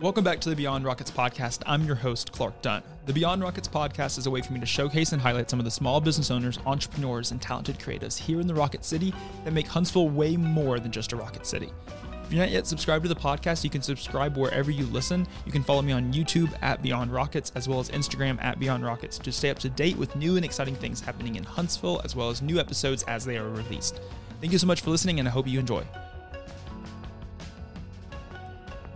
Welcome back to the Beyond Rockets podcast. I'm your host, Clark Dunn. The Beyond Rockets podcast is a way for me to showcase and highlight some of the small business owners, entrepreneurs, and talented creatives here in the Rocket City that make Huntsville way more than just a Rocket City. If you're not yet subscribed to the podcast, you can subscribe wherever you listen. You can follow me on YouTube at Beyond Rockets as well as Instagram at Beyond Rockets to stay up to date with new and exciting things happening in Huntsville as well as new episodes as they are released. Thank you so much for listening and I hope you enjoy.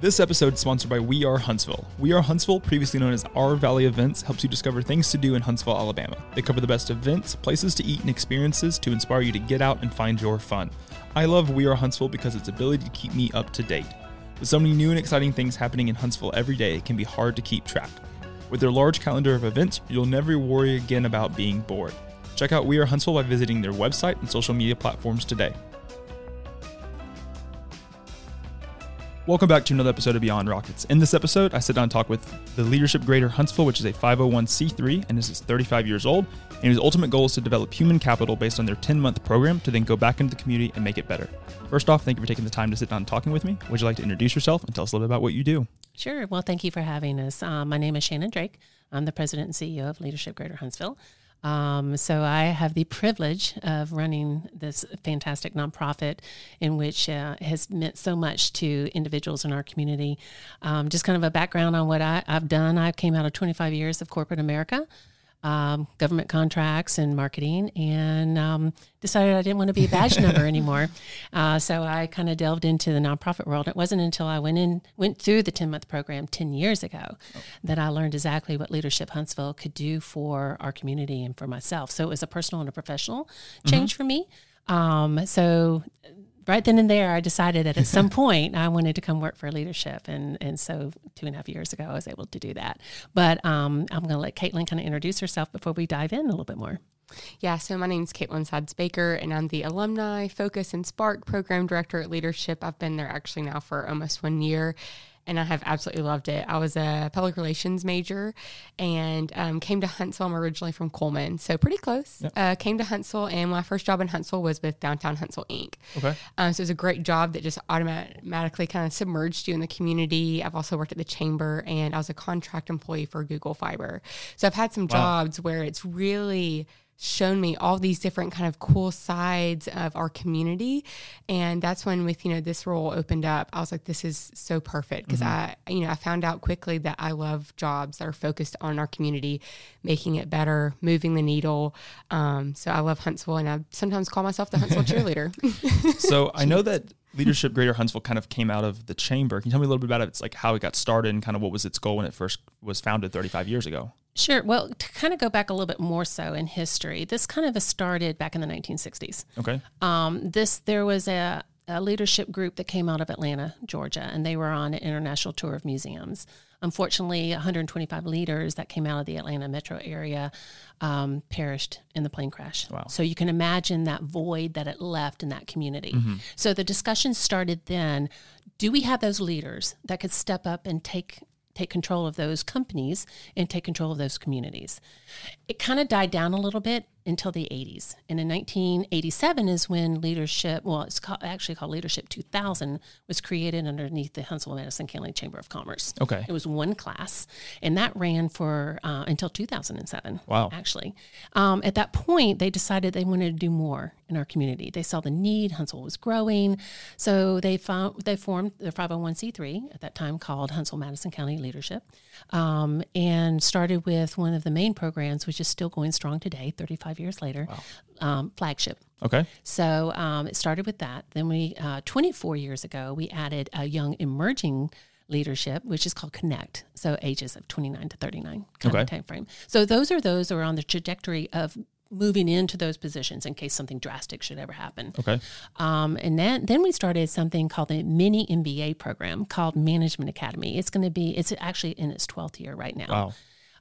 This episode is sponsored by We Are Huntsville. We Are Huntsville, previously known as Our Valley Events, helps you discover things to do in Huntsville, Alabama. They cover the best events, places to eat, and experiences to inspire you to get out and find your fun. I love We Are Huntsville because its ability to keep me up to date. With so many new and exciting things happening in Huntsville every day, it can be hard to keep track. With their large calendar of events, you'll never worry again about being bored. Check out We Are Huntsville by visiting their website and social media platforms today. Welcome back to another episode of Beyond Rockets. In this episode, I sit down and talk with the Leadership Greater Huntsville, which is a 501c3 and is 35 years old. And his ultimate goal is to develop human capital based on their 10 month program to then go back into the community and make it better. First off, thank you for taking the time to sit down and talking with me. Would you like to introduce yourself and tell us a little bit about what you do? Sure. Well, thank you for having us. Um, my name is Shannon Drake. I'm the president and CEO of Leadership Greater Huntsville. Um, so I have the privilege of running this fantastic nonprofit in which uh, has meant so much to individuals in our community. Um, just kind of a background on what I, have done. I came out of 25 years of corporate America um, government contracts and marketing, and um, decided I didn't want to be a badge number anymore. Uh, so I kind of delved into the nonprofit world. It wasn't until I went in, went through the ten month program ten years ago, oh. that I learned exactly what Leadership Huntsville could do for our community and for myself. So it was a personal and a professional change mm-hmm. for me. Um, so right then and there, I decided that at some point I wanted to come work for leadership. And, and so two and a half years ago, I was able to do that. But um, I'm going to let Caitlin kind of introduce herself before we dive in a little bit more. Yeah, so my name is Caitlin Sides Baker, and I'm the Alumni Focus and Spark Program Director at Leadership. I've been there actually now for almost one year and I have absolutely loved it. I was a public relations major and um, came to Huntsville. I'm originally from Coleman, so pretty close. Yep. Uh, came to Huntsville, and my first job in Huntsville was with Downtown Huntsville Inc. Okay. Um, so it was a great job that just automatically kind of submerged you in the community. I've also worked at the chamber, and I was a contract employee for Google Fiber. So I've had some wow. jobs where it's really shown me all these different kind of cool sides of our community. And that's when with you know this role opened up i was like this is so perfect. Because mm-hmm. i you know i found out quickly that i love jobs that are focused on our community making it better moving the needle. Um, so i love huntsville and i sometimes call myself the huntsville cheerleader. So i know that leadership greater huntsville kind of came out of the chamber can you tell me a little bit about it it's like how it got started and kind of what was its goal when it first was founded 35 years ago Sure. Well, to kind of go back a little bit more so in history, this kind of started back in the 1960s. Okay. Um, this there was a, a leadership group that came out of Atlanta, Georgia, and they were on an international tour of museums. Unfortunately, 125 leaders that came out of the Atlanta metro area um, perished in the plane crash. Wow. So you can imagine that void that it left in that community. Mm-hmm. So the discussion started then do we have those leaders that could step up and take take control of those companies and take control of those communities. It kind of died down a little bit until the 80s. And in 1987 is when leadership, well, it's called, actually called Leadership 2000, was created underneath the Huntsville Madison County Chamber of Commerce. Okay. It was one class, and that ran for uh, until 2007. Wow. Actually. Um, at that point, they decided they wanted to do more in our community. They saw the need, Huntsville was growing. So they, found, they formed the 501c3 at that time called Huntsville Madison County Leadership um, and started with one of the main programs, which is still going strong today, 35 years later, wow. um, flagship. Okay. So um, it started with that. Then we, uh, 24 years ago, we added a young emerging leadership, which is called Connect. So ages of 29 to 39 kind okay. of time frame. So those are those who are on the trajectory of moving into those positions in case something drastic should ever happen. Okay. Um, and then then we started something called the mini MBA program called Management Academy. It's going to be it's actually in its twelfth year right now. Wow.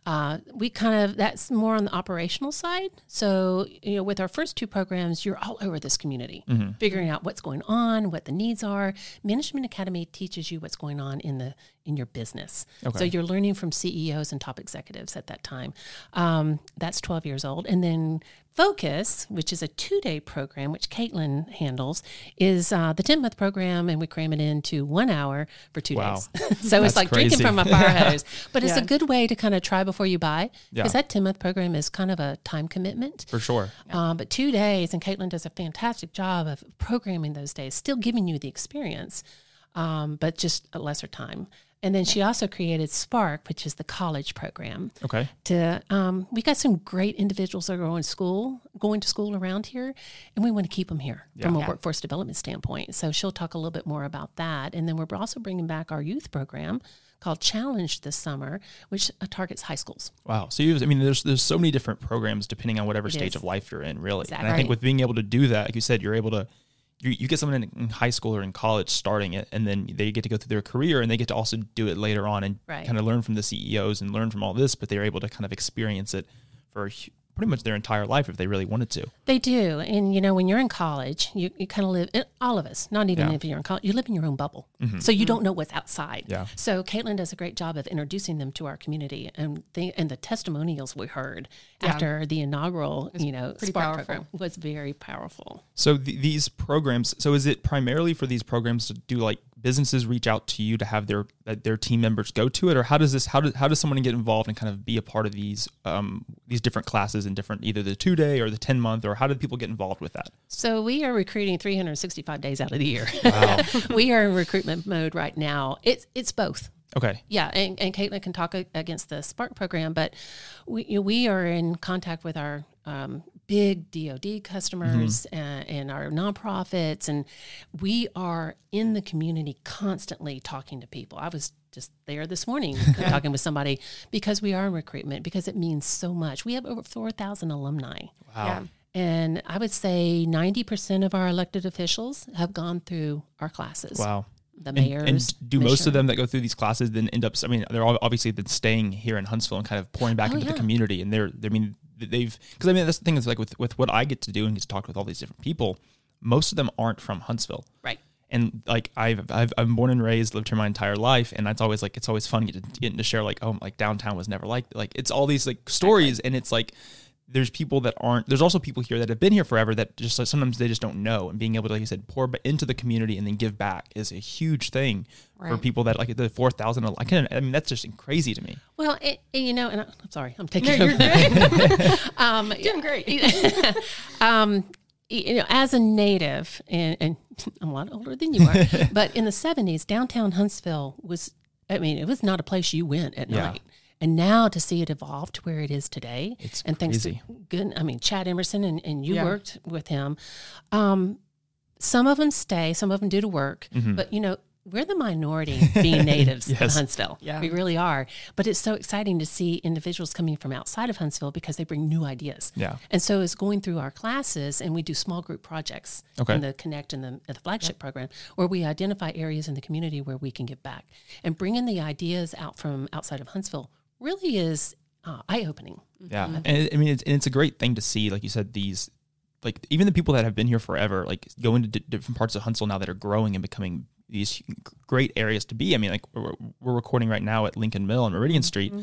Uh, we kind of that's more on the operational side. So you know, with our first two programs, you're all over this community, Mm-hmm. figuring out what's going on, what the needs are. Management Academy teaches you what's going on in the in your business. So you're learning from CEOs and top executives at that time. Um, that's 12 years old, and then Focus, which is a two day program, which Caitlin handles, is uh, the 10 month program, and we cram it into one hour for two Wow. days. so it's like drinking from a fire hose, but it's Yeah. a good way to kind of try before you buy Yeah. because that 10 month program is kind of a time commitment. For sure. Um, but two days, and Caitlin does a fantastic job of programming those days, still giving you the experience, um, but just a lesser time. And then she also created Spark, which is the college program. Okay. To um, we got some great individuals that are going to school, going to school around here, and we want to keep them here from a Yeah. workforce development standpoint. So she'll talk a little bit more about that. And then we're also bringing back our youth program called Challenge this summer, which uh, targets high schools. Wow. So you, I mean, there's there's so many different programs depending on whatever It stage is. of life you're in, really. Exactly. And I think with being able to do that, like you said, you're able to. You, you get someone in, in high school or in college starting it, and then they get to go through their career, and they get to also do it later on, and Right. kind of learn from the CEOs and learn from all this. But they're able to kind of experience it for pretty much their entire life if they really wanted to. They do. And, you know, when you're in college, you, you kind of live, eh, all of us, not even Yeah. if you're in college, you live in your own bubble. Mm-hmm. So you don't know what's outside. Yeah. So Caitlin does a great job of introducing them to our community and the, and the testimonials we heard after the inaugural, you know, pretty Spark powerful. program was very powerful. So th- these programs, so is it primarily for these programs to do like businesses reach out to you to have their uh, their team members go to it, or how does this how does how does someone get involved and kind of be a part of these um these different classes and different either the two day or the ten month, or how do people get involved with that? So we are recruiting 365 days out of the year. we are in recruitment mode right now. It's it's both. Okay, Yeah, and, and Caitlin can talk against the Spark program, but we you know, we are in contact with our um, big DoD customers mm-hmm. and, and our nonprofits, and we are in the community constantly talking to people. I was just there this morning talking with somebody because we are in recruitment because it means so much. We have over four thousand alumni. wow, Yeah. And I would say 90% of our elected officials have gone through our classes. wow. The And, mayors. and do most of them that go through these classes then end up? I mean, they're all obviously then staying here in Huntsville and kind of pouring back Oh, into the community, and they're I mean they've because I mean that's the thing is like with with what I get to do and get to talk with all these different people, most of them aren't from Huntsville. Right. and like I've, I've I'm born and raised, lived here my entire life, and that's always like it's always fun getting, to, getting to share like oh like downtown was never like like it's all these like stories, and it's like there's people that aren't there's also people here that have been here forever that just like, sometimes they just don't know, and being able to like you said pour into the community and then give back is a huge thing for people that like the four thousand I can I mean that's just crazy to me. Well, it, you know, and I, I'm sorry, I'm taking No, over. you're um, Doing great. um, you know, as a native, and, and I'm a lot older than you are, but in the 70s, downtown Huntsville was, I mean, it was not a place you went at Yeah. night. And now to see it evolve to where it is today, It's and thanks crazy. to good, I mean, Chad Emerson, and, and you Yeah. worked with him. Um, some of them stay, some of them do to work, but you know, we're the minority being natives of Mm-hmm. Huntsville. Yeah. We really are. But it's so exciting to see individuals coming from outside of Huntsville because they bring new ideas. Yeah. And so it's going through our classes, and we do small group projects Okay. in the Connect and the, the flagship program, where we identify areas in the community where we can give back. And bringing the ideas out from outside of Huntsville really is uh, eye opening. Yeah, and I mean, it's, and it's a great thing to see, like you said, these like even the people that have been here forever, like go into d- different parts of Huntsville now that are growing and becoming these great areas to be. I mean, like we're, we're recording right now at Lincoln Mill on Meridian Street,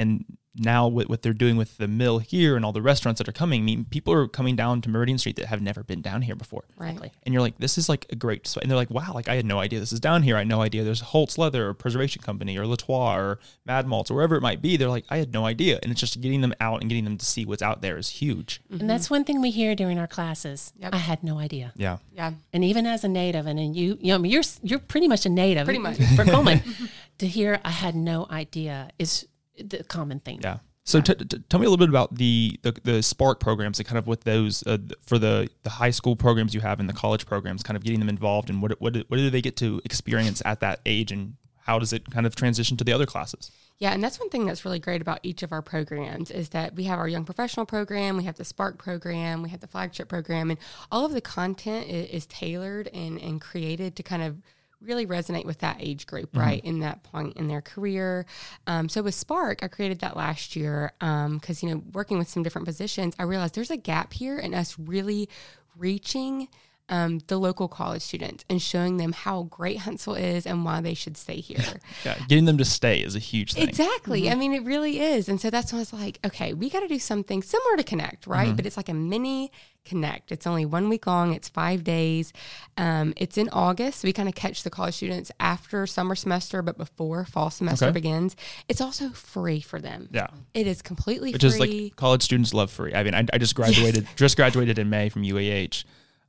and now what, what they're doing with the mill here and all the restaurants that are coming, I mean, people are coming down to Meridian Street that have never been down here before. Right. And you're like, this is like a great spot. And they're like, wow, like I had no idea this is down here. I had no idea there's Holtz Leather or Preservation Company or Latois or Mad Malts or wherever it might be. They're like, I had no idea. And it's just getting them out and getting them to see what's out there is huge. And that's one thing we hear during our classes. Yep. I had no idea. Yeah. Yeah. And even as a native, and then you, you know, I mean, you're you're pretty much a native, Pretty much. for Coleman. to hear I had no idea is the common thing. Yeah. So t- t- tell me a little bit about the, the the Spark programs and kind of what those uh, for the the high school programs you have and the college programs, kind of getting them involved and what what what do they get to experience at that age and how does it kind of transition to the other classes? Yeah, and that's one thing that's really great about each of our programs is that we have our young professional program, we have the Spark program, we have the flagship program, and all of the content is, is tailored and, and created to kind of really resonate with that age group, right? In that point in their career. Um, so with Spark, I created that last year because, you know, working with some different positions, I realized there's a gap here in us really reaching um, the local college students and showing them how great Huntsville is and why they should stay here. Yeah, getting them to stay is a huge thing. Exactly. I mean, it really is. And so that's when I was like, okay, we got to do something similar to Connect, right? But it's like a mini Connect. It's only one week long, it's five days. Um, it's in August. We kind of catch the college students after summer semester, but before fall semester Okay. begins. It's also free for them. Yeah. It is completely Which free. Which is like college students love free. I mean, I, I just graduated, just graduated in May from UAH.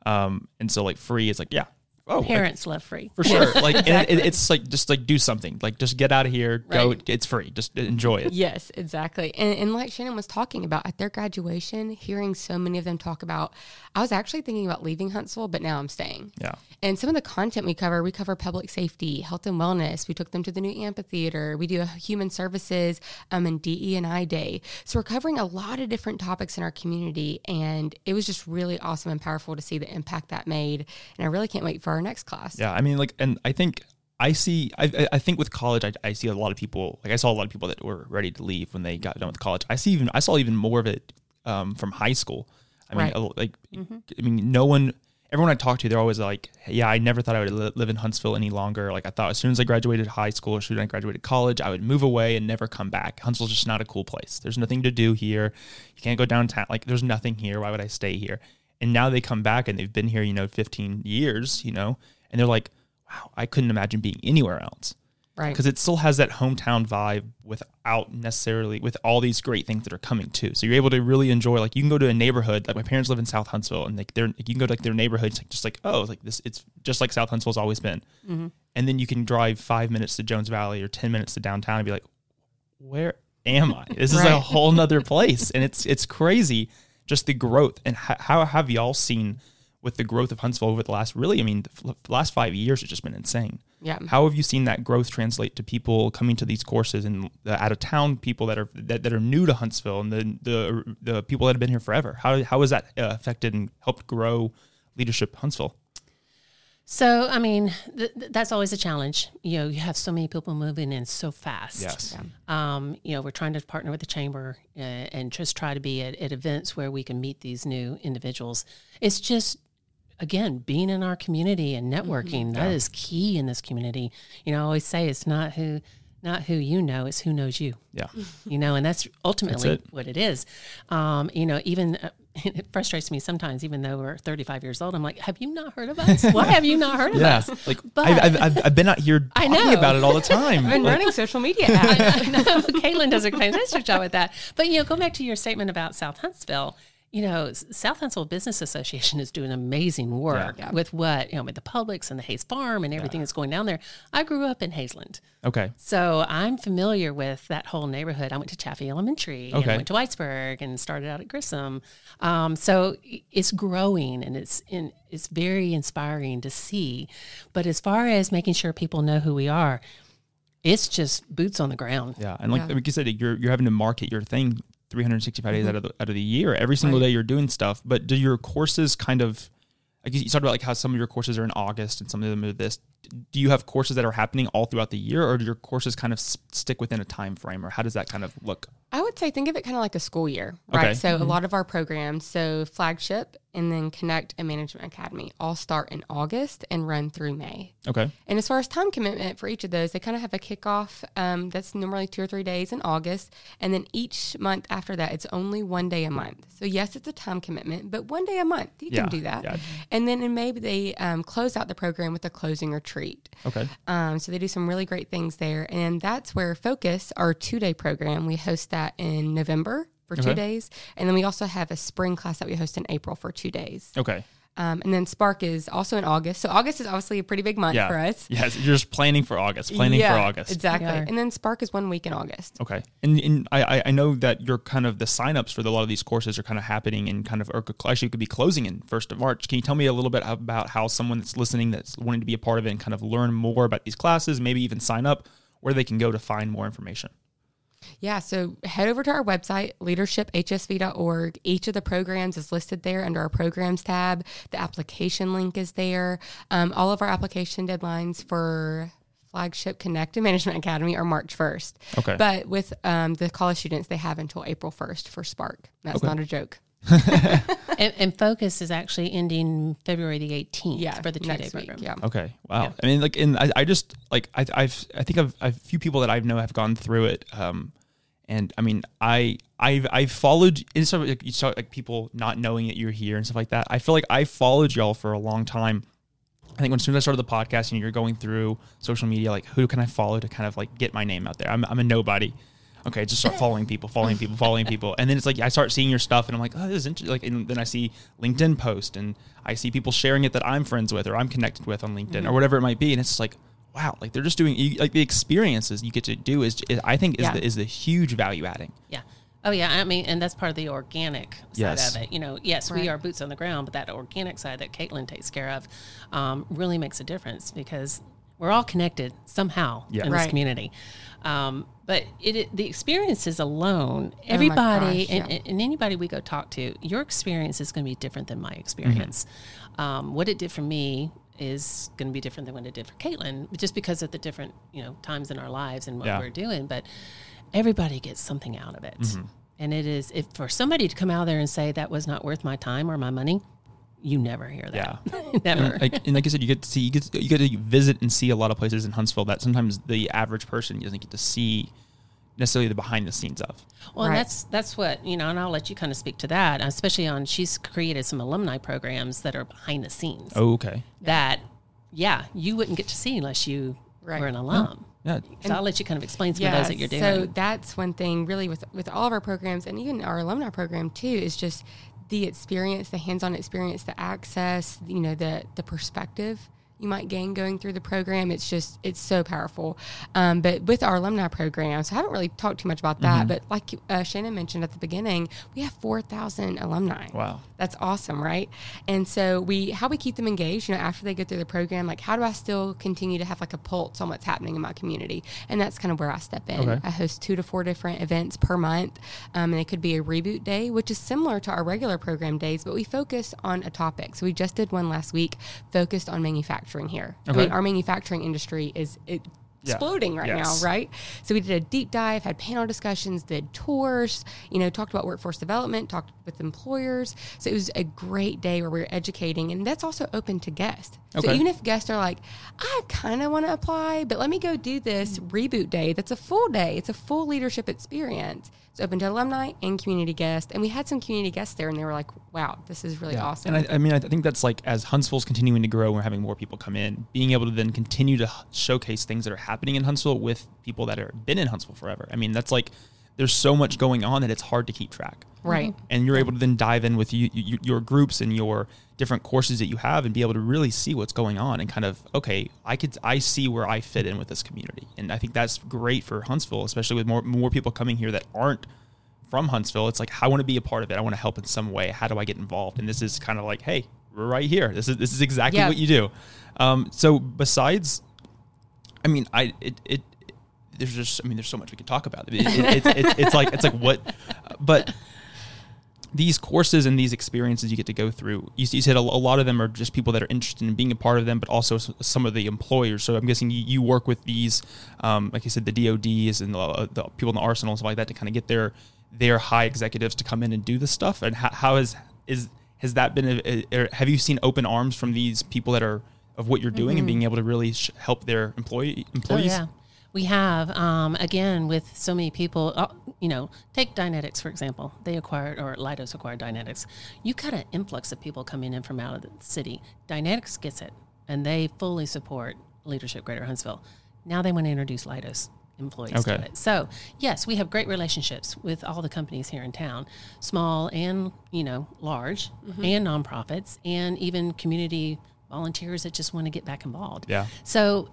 Um, and so like free is like, yeah. Oh, like, Parents love free. for sure. Like and it, it's like, just like do something like just get out of here, go. It's free. Just enjoy it. Yes, exactly. And, and like Shannon was talking about at their graduation, hearing so many of them talk about, I was actually thinking about leaving Huntsville, but now I'm staying. Yeah. And some of the content we cover, we cover public safety, health and wellness. We took them to the new amphitheater. We do a human services um, and DE and I day. So we're covering a lot of different topics in our community, and it was just really awesome and powerful to see the impact that made. And I really can't wait for our next class. Yeah, I mean, like, and I think I see. I, I- think with college, I, I see a lot of people. Like, I saw a lot of people that were ready to leave when they got done with college. I see even. I saw even more of it um, from high school. I mean, Right. like, I mean, no one. Everyone I talk to, they're always like, "Yeah, I never thought I would li- live in Huntsville any longer. Like, I thought as soon as I graduated high school, as soon as I graduated college, I would move away and never come back. Huntsville's just not a cool place. There's nothing to do here. You can't go downtown. Like, there's nothing here. Why would I stay here?" And now they come back and they've been here, you know, 15 years, you know, and they're like, wow, I couldn't imagine being anywhere else. Right. Because it still has that hometown vibe without necessarily with all these great things that are coming too. So you're able to really enjoy like you can go to a neighborhood like my parents live in South Huntsville and like they're you can go to like their neighborhood it's like just like oh it's like this it's just like South Huntsville's always been. Mm-hmm. And then you can drive five minutes to Jones Valley or ten minutes to downtown and be like, where am I? This is a whole nother place, and it's it's crazy just the growth and how, how have y'all seen with the growth of Huntsville over the last really? I mean, the f- last five years has just been insane. Yeah. How have you seen that growth translate to people coming to these courses and the out of town people that are that, that are new to Huntsville and the the the people that have been here forever? How how has that uh, affected and helped grow leadership Huntsville? So, I mean, th- th- that's always a challenge. You know, you have so many people moving in so fast. Um, you know, we're trying to partner with the chamber uh, and just try to be at, at events where we can meet these new individuals. It's just, again, being in our community and networking that is key in this community. You know, I always say it's not who, not who you know, it's who knows you Yeah. you know, and that's ultimately it. what it is. Um, you know, even it frustrates me sometimes, even though we're 35 years old. I'm like, have you not heard of us? Why have you not heard of Yeah, us? like But- I've, I've, I've, I've been out here I talking know. about it all the time. I've been Like, running social media ads. I know Caitlin does a fantastic job with that. But you know, go back to your statement about South Huntsville. You know, S- South Huntsville Business Association is doing amazing work Yeah. with what you know, with the Publix and the Hays Farm and everything that's going down there. I grew up in Haysland. okay, So I'm familiar with that whole neighborhood. I went to Chaffee Elementary and Okay. I went to Whitesburg and started out at Grissom. Um, so it's growing and it's in, it's very inspiring to see. But as far as making sure people know who we are, it's just boots on the ground. yeah, and like, Yeah. like you said, you're you're having to market your thing 365 days mm-hmm. out of the out of the year. Every single day you're doing stuff. But do your courses kind of like you talked about like how some of your courses are in August and some of them are this. Do you have courses that are happening all throughout the year, or do your courses kind of s- stick within a time frame, or how does that kind of look? I would say think of it kind of like a school year, right? Okay. So a lot of our programs, so flagship and then Connect and Management Academy, all start in August and run through May. Okay, And as far as time commitment for each of those, they kind of have a kickoff um, that's normally two or three days in August. And then each month after that, it's only one day a month. So, yes, it's a time commitment, but one day a month, you Yeah, can do that. yeah. And then in May, they um, close out the program with a closing retreat. okay, Um, so they do some really great things there. And that's where Focus, our two day program, we host that in November for two days. And then we also have a spring class that we host in April for two days. okay. Um, and then Spark is also in August. So August is obviously a pretty big month Yeah, for us. Yes, you're just planning for August, planning for August. Exactly. We. And then Spark is one week in August. Okay, and, and I I- I know that you're kind of the signups for the, a lot of these courses are kind of happening and kind of or could- actually could be closing in first of March. Can you tell me a little bit about how someone that's listening that's wanting to be a part of it and kind of learn more about these classes, maybe even sign up, where they can go to find more information? Yeah, so head over to our website, leadershiphsv.org. Each of the programs is listed there under our programs tab. The application link is there. Um, all of our application deadlines for flagship Connect and Management Academy are March 1st. Okay. But with um, the college students, they have until April 1st for Spark. That's Okay. not a joke. And, and Focus is actually ending February the 18th Yeah, for the two day week. program. Yeah. Okay. Wow. Yeah. I mean, like, and I, I just like I, I've I think I've, I've a few people that I know have gone through it. Um, and I mean, I I've I've followed and so like you saw like people not knowing that you're here and stuff like that. I feel like I followed y'all for a long time. I think when soon as I started the podcast and you're going through social media, like who can I follow to kind of like get my name out there? I'm I'm a nobody. Okay, just start following people, following people, following people, and then it's like I start seeing your stuff, and I'm like, oh, this is interesting. Like, and then I see LinkedIn post, and I see people sharing it that I'm friends with or I'm connected with on LinkedIn or whatever it might be, and it's just like, wow, like they're just doing you- like the experiences you get to do is, is I think is Yeah. the is the huge value adding. Yeah. Oh yeah, I mean, and that's part of the organic side Yes. of it. You know, yes, Right. we are boots on the ground, but that organic side that Caitlin takes care of um, really makes a difference because we're all connected somehow Yeah. in this community. Um, but it, it the experiences alone, Oh my everybody gosh, and, yeah. and anybody we go talk to, your experience is going to be different than my experience. Mm-hmm. Um, what it did for me is going to be different than what it did for Caitlin, just because of the different you know times in our lives and what Yeah. we're doing. But everybody gets something out of it. Mm-hmm. And it is if for somebody to come out there and say that was not worth my time or my money, you never hear that. never. And like, and like I said, you get to see you get to, you get to visit and see a lot of places in Huntsville that sometimes the average person doesn't get to see necessarily the behind the scenes of. Well, Right. that's that's what you know, and I'll let you kind of speak to that, especially on she's created some alumni programs that are behind the scenes Oh, okay. that, yeah, you wouldn't get to see unless you Right. were an alum. Yeah. So I'll let you kind of explain some of those that you're doing. So that's one thing really with with all of our programs and even our alumni program too is just the experience, the hands-on experience, the access, you know, the the perspective you might gain going through the program. It's just it's so powerful. Um, but with our alumni program, so I haven't really talked too much about that. But like uh, Shannon mentioned at the beginning, we have four thousand alumni. Wow. That's awesome, right? And so we how we keep them engaged, you know, after they go through the program, like how do I still continue to have like a pulse on what's happening in my community? And that's kind of where I step in. Okay. I host two to four different events per month. Um, and it could be a reboot day, which is similar to our regular program days, but we focus on a topic. So we just did one last week focused on manufacturing here. I mean, our manufacturing industry is it Yeah. exploding right Yes. now, right? So we did a deep dive, had panel discussions, did tours, you know, talked about workforce development, talked with employers. So it was a great day where we were educating, and that's also open to guests. So even if guests are like, I kind of want to apply, but let me go do this mm. reboot day, that's a full day. It's a full leadership experience. It's open to alumni and community guests. And we had some community guests there, and they were like, wow, this is really awesome. And I, I mean, I think that's like as Huntsville's continuing to grow, and we're having more people come in, being able to then continue to showcase things that are happening in Huntsville with people that have been in Huntsville forever. I mean, that's like there's so much going on that it's hard to keep track. right. And you're able to then dive in with you, you, your groups and your different courses that you have, and be able to really see what's going on and kind of okay, I could I see where I fit in with this community, and I think that's great for Huntsville, especially with more more people coming here that aren't from Huntsville, it's like I want to be a part of it. I want to help in some way. How do I get involved? And this is kind of like, hey, we're right here. This is this is exactly Yeah. what you do. Um, so besides, I mean, I it, it there's just I mean, there's so much we can talk about. It, it, it, it's it's like it's like what, but these courses and these experiences you get to go through. You, you said a, a lot of them are just people that are interested in being a part of them, but also some of the employers. So I'm guessing you, you work with these, um, like you said, the DoDs and the, the people in the arsenal and stuff like that to kind of get their their high executives to come in and do this stuff. And how, how is is has that been? A, a- have you seen open arms from these people that are of what you're doing and being able to really sh- help their employee Oh employees? yeah, we have. Um, again, with so many people, uh, you know, take Dynetics for example. They acquired or Leidos acquired Dynetics. You got an influx of people coming in from out of the city. Dynetics gets it, and they fully support Leadership Greater Huntsville. Now they want to introduce Leidos employees Okay. to it. So yes, we have great relationships with all the companies here in town, small and you know large, and nonprofits, and even community volunteers that just want to get back involved. Yeah. So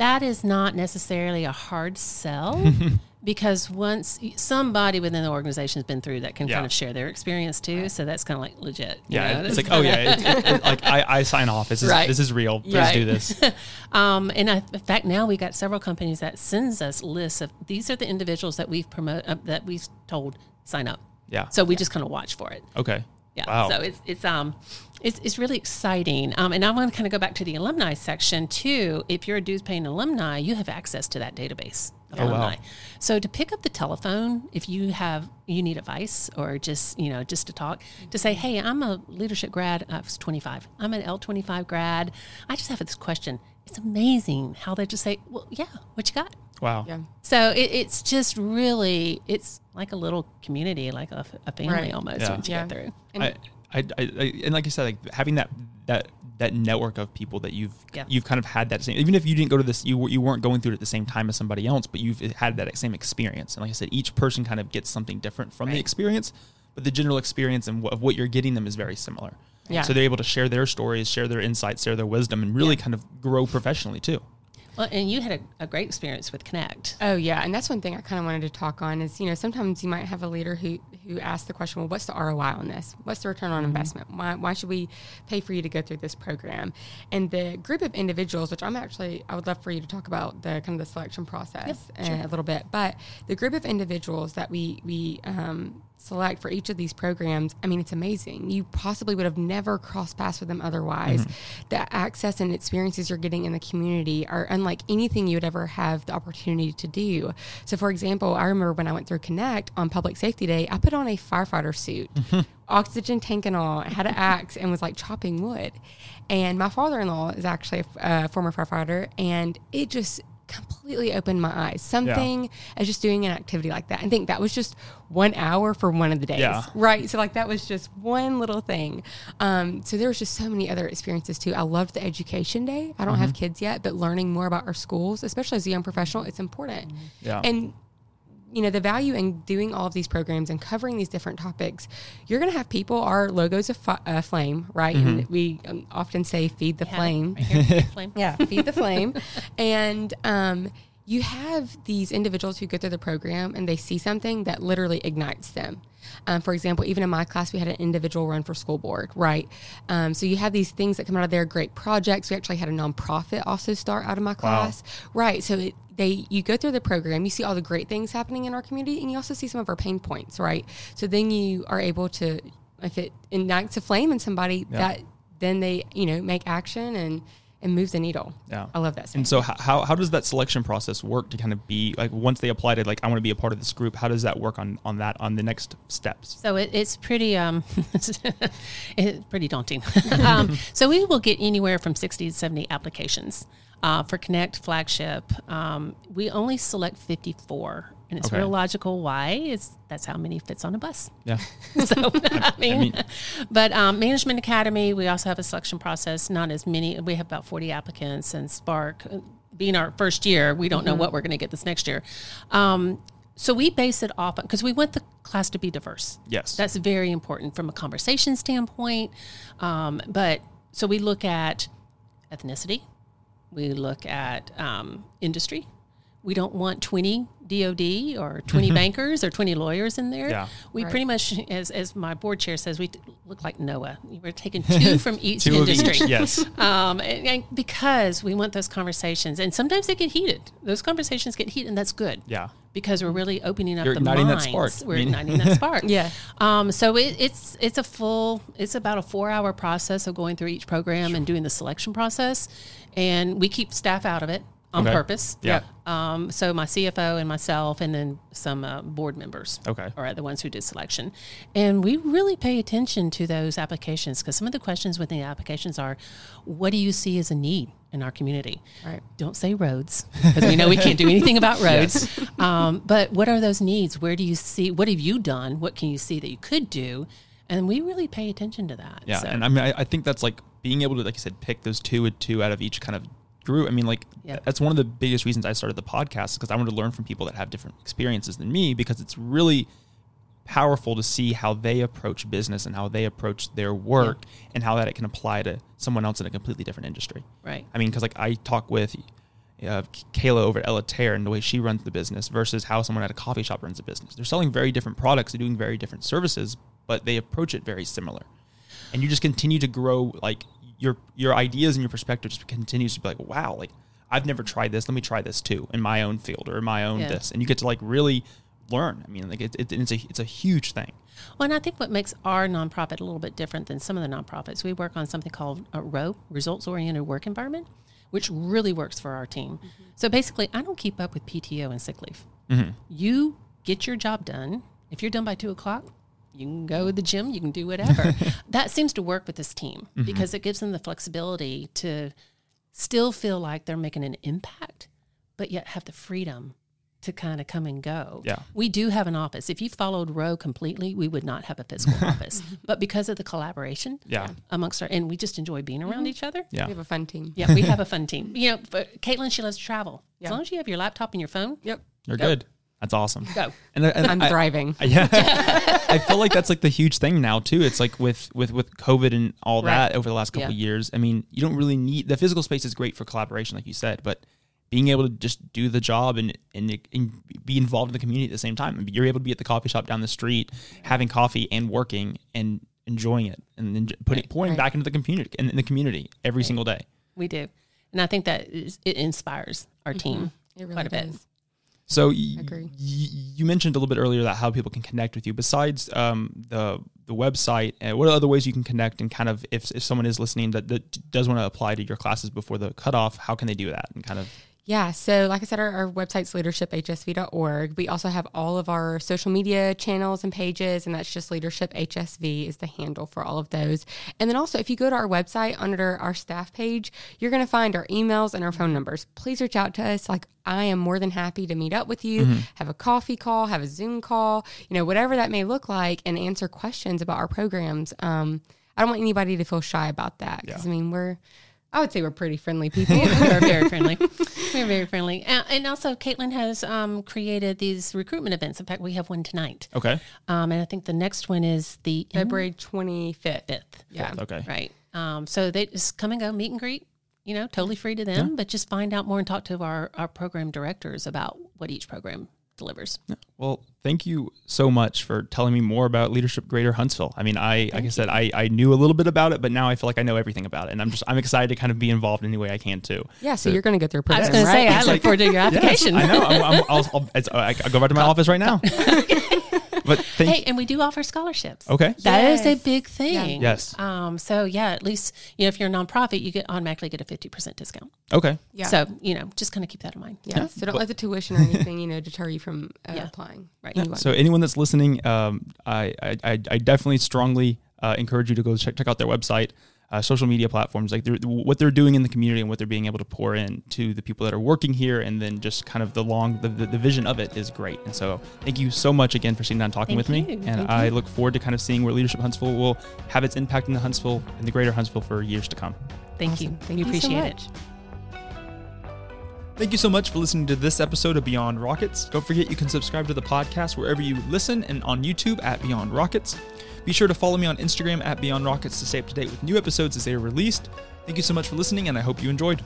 that is not necessarily a hard sell because once somebody within the organization has been through that can Yeah. kind of share their experience too, so that's kind of like legit. you Yeah, know, it's like, oh yeah, it, it- like I, I sign off. This is Right. this is real. Please Right. do this. Um, and I, in fact, now we got several companies that sends us lists of these are the individuals that we've promote uh, that we've told sign up. Yeah. So we just kind of watch for it. Okay. Yeah. Wow. So it's it's um it's it's really exciting. Um, and I want to kind of go back to the alumni section too. If you're a dues paying alumni, you have access to that database of Oh, wow. alumni. So to pick up the telephone, if you have you need advice or just you know just to talk, to say, hey, I'm a leadership grad. I was 25. I'm an L25 grad. I just have this question. It's amazing how they just say, well, yeah, what you got? wow. Yeah. So it, it's just really, it's like a little community, like a, a family Right. almost Yeah. once you Yeah. get through. And- I, I, I, I, and like I said, like having that that that network of people that you've Yeah. you've kind of had that same. Even if you didn't go to this, you you weren't going through it at the same time as somebody else, but you've had that same experience. And like I said, each person kind of gets something different from the experience, but the general experience and wh- of what you're getting them is very similar. Yeah. So they're able to share their stories, share their insights, share their wisdom, and really kind of grow professionally too. Well, and you had a, a great experience with Connect. Oh yeah, and that's one thing I kind of wanted to talk on is you know sometimes you might have a leader who who asks the question, well, what's the ROI on this? What's the return on investment? Why why should we pay for you to go through this program? And the group of individuals, which I'm actually I would love for you to talk about the kind of the selection process uh, a little bit, but the group of individuals that we we um, select for each of these programs, I mean, it's amazing. You possibly would have never crossed paths with them otherwise. The access and experiences you're getting in the community are unlike anything you would ever have the opportunity to do. So, for example, I remember when I went through Connect on Public Safety Day, I put on a firefighter suit, oxygen tank and all, had an axe, and was like chopping wood. And my father in law is actually a uh, former firefighter, and it just completely opened my eyes. Something as just doing an activity like that. I think that was just one hour for one of the days. Yeah. Right. So like that was just one little thing. Um, so there was just so many other experiences too. I loved the education day. I don't have kids yet, but learning more about our schools, especially as a young professional, it's important. Yeah. And you know the value in doing all of these programs and covering these different topics you're going to have people our logos of fi- uh, flame right and we um, often say feed the Have it flame right here, big flame. yeah, feed the flame. And um, you have these individuals who go through the program and they see something that literally ignites them. Um, for example, even in my class, we had an individual run for school board, right? Um, so you have these things that come out of there, great projects. We actually had a nonprofit also start out of my class, right? So it, they you go through the program, you see all the great things happening in our community, and you also see some of our pain points, right? So then you are able to, if it ignites a flame in somebody, that then they you know make action and and move the needle. Yeah. I love that. And so, how, how, how does that selection process work to kind of be like once they apply to like I want to be a part of this group? How does that work on on that on the next steps? So it, it's pretty um, it's pretty daunting. um, so we will get anywhere from sixty to seventy applications uh, for Connect flagship. Um, we only select fifty four, and it's Okay. real logical. Why? It's that's how many fits on a bus. Yeah. so I mean, mean- but um, Management Academy, we also have a selection process. Not as many. We have about forty applicants, and Spark, uh, being our first year, we don't know what we're going to get this next year. Um, so we base it off because we want the class to be diverse. Yes. that's very important from a conversation standpoint. Um, but so we look at ethnicity, we look at um, industry. We don't want 20 DOD or 20 bankers or 20 lawyers in there. Yeah. We Right. pretty much, as, as my board chair says, we t- look like Noah. We're taking two from each Two industry. each. Yes. Um, and, and because we want those conversations, and sometimes they get heated. Those conversations get heated, and that's good. Yeah. Because we're really opening up You're the igniting that minds. spark. We're I mean- igniting that spark. Yeah. Um, so it, it's it's a full it's about a four hour process of going through each program and doing the selection process, and we keep staff out of it on Okay. purpose. Yeah. Um, so my CFO and myself, and then some uh, board members. Okay. Are the ones who did selection, and we really pay attention to those applications because some of the questions within the applications are, "What do you see as a need in our community?" Right. Don't say roads because we know we can't do anything about roads. um, but what are those needs? Where do you see? What have you done? What can you see that you could do? And we really pay attention to that. Yeah, So- and I mean, I, I think that's like being able to, like you said, pick those two and two out of each kind of group. I mean, like Yeah. that's one of the biggest reasons I started the podcast because I wanted to learn from people that have different experiences than me because it's really powerful to see how they approach business and how they approach their work and how that it can apply to someone else in a completely different industry. right. I mean, because like I talk with, uh, Kayla over at Elatere and the way she runs the business versus how someone at a coffee shop runs a business. They're selling very different products, they're doing very different services, but they approach it very similar. And you just continue to grow like your your ideas and your perspective just continues to be like, wow, like I've never tried this. Let me try this too in my own field or in my own Yeah. this, and you get to like really learn. I mean, like it, it, it's a it's a huge thing. Well, and I think what makes our nonprofit a little bit different than some of the nonprofits, we work on something called a ROW, results oriented work environment, which really works for our team. Mm-hmm. So basically, I don't keep up with PTO and sick leave. Mm-hmm. You get your job done. If you're done by two o'clock, you can go to the gym, you can do whatever. that seems to work with this team mm-hmm. because it gives them the flexibility to still feel like they're making an impact, but yet have the freedom to kind of come and go. Yeah. We do have an office. If you followed Row completely, we would not have a physical office. But because of the collaboration Yeah. amongst our, and we just enjoy being around mm-hmm. each other. Yeah. We have a fun team. Yeah, we have a fun team. You know, but Caitlin, she loves to travel. As long as you have your laptop and your phone, Yep. You're Go. good. That's awesome. go. And, and I'm I- thriving. Yeah, I feel like that's like the huge thing now too. It's like with with with COVID and all Right. that over the last couple Yeah. of years. I mean, you don't really need the physical space is great for collaboration, like you said, but being able to just do the job and and, and be involved in the community at the same time. I you're able to be at the coffee shop down the street, having coffee and working and enjoying it, and then putting pouring Right. back into the community in, in the community every single day. We do. And I think that is, it inspires our mm-hmm. team It really quite a bit. So y- y- you mentioned a little bit earlier that how people can connect with you. Besides um, the the website, uh, what are other ways you can connect? And kind of if, if someone is listening that, that does want to apply to your classes before the cutoff, how can they do that? And kind of Yeah. So, like I said, our, our website's leadershipHSV.org. We also have all of our social media channels and pages, and that's just Leadership HSV is the handle for all of those. And then also, if you go to our website under our staff page, you're going to find our emails and our phone numbers. Please reach out to us. Like, I am more than happy to meet up with you, have a coffee call, have a Zoom call, you know, whatever that may look like, and answer questions about our programs. Um, I don't want anybody to feel shy about that because, I mean, we're, I would say we're pretty friendly people. We're very friendly. We're very friendly. Uh, and also, Caitlin has um, created these recruitment events. In fact, we have one tonight. okay, Um, and I think the next one is the February 25th. 5th. Yeah. okay, Right. Um, so they just come and go, meet and greet, you know, totally free to them, but just find out more and talk to our, our program directors about what each program delivers. Well, thank you so much for telling me more about Leadership Greater Huntsville. I mean, I like I said, I, I knew a little bit about it, but now I feel like I know everything about it, and I'm just I'm excited to kind of be involved in any way I can too. Yeah, so you're going to get through a I was program, going to say. I It's look like- forward to your application. I know. I'm, I'm, I'll, I'll, it's, I, I go back to my office right now. but thank Hey, and we do offer scholarships. Okay. That is a big thing. Yes. Um, so yeah, at least you know if you're a nonprofit, you get automatically get a fifty percent discount. Okay. Yeah. So you know, just kind of keep that in mind. yeah. So don't let the tuition or anything, you know, deter you from uh, Yeah. applying. Right. Anyway. So anyone that's listening, um, I, I, I I definitely strongly uh, encourage you to go check, check out their website, uh, social media platforms, like they're, what they're doing in the community and what they're being able to pour in to the people that are working here, and then just kind of the long the, the, the vision of it is great. And so thank you so much again for sitting down and talking Thank with me, and Thank I look forward to kind of seeing where Leadership Huntsville will have its impact in the Huntsville and the greater Huntsville for years to come. Thank you. Thank we you appreciate much. it. Thank you so much for listening to this episode of Beyond Rockets. Don't forget you can subscribe to the podcast wherever you listen and on YouTube at Beyond Rockets. Be sure to follow me on Instagram at Beyond Rockets to stay up to date with new episodes as they are released. Thank you so much for listening, and I hope you enjoyed.